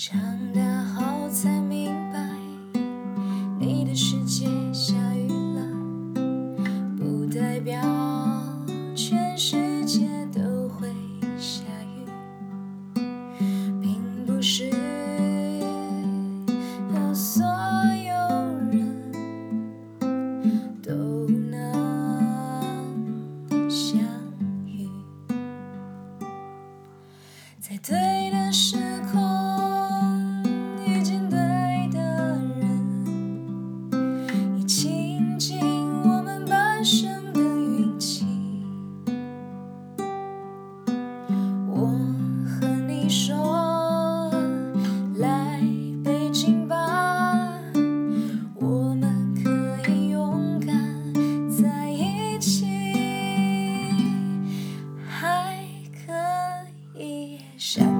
长大后才明白你的世界下雨了不代表 shut.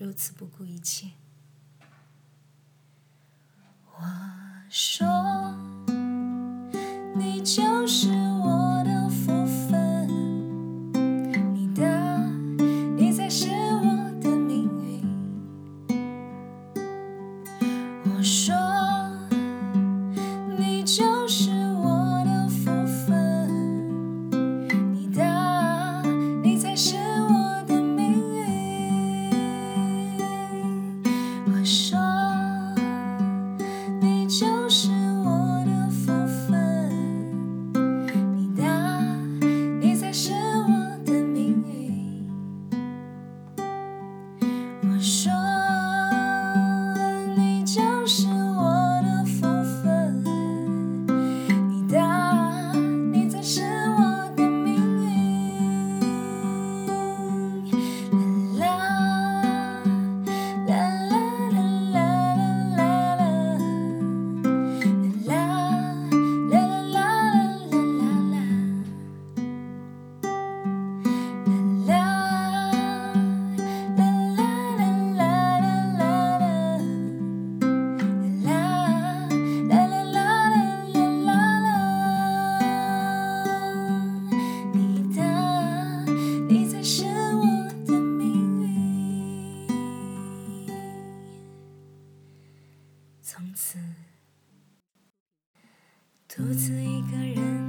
如此不顾一切。我说独自一个人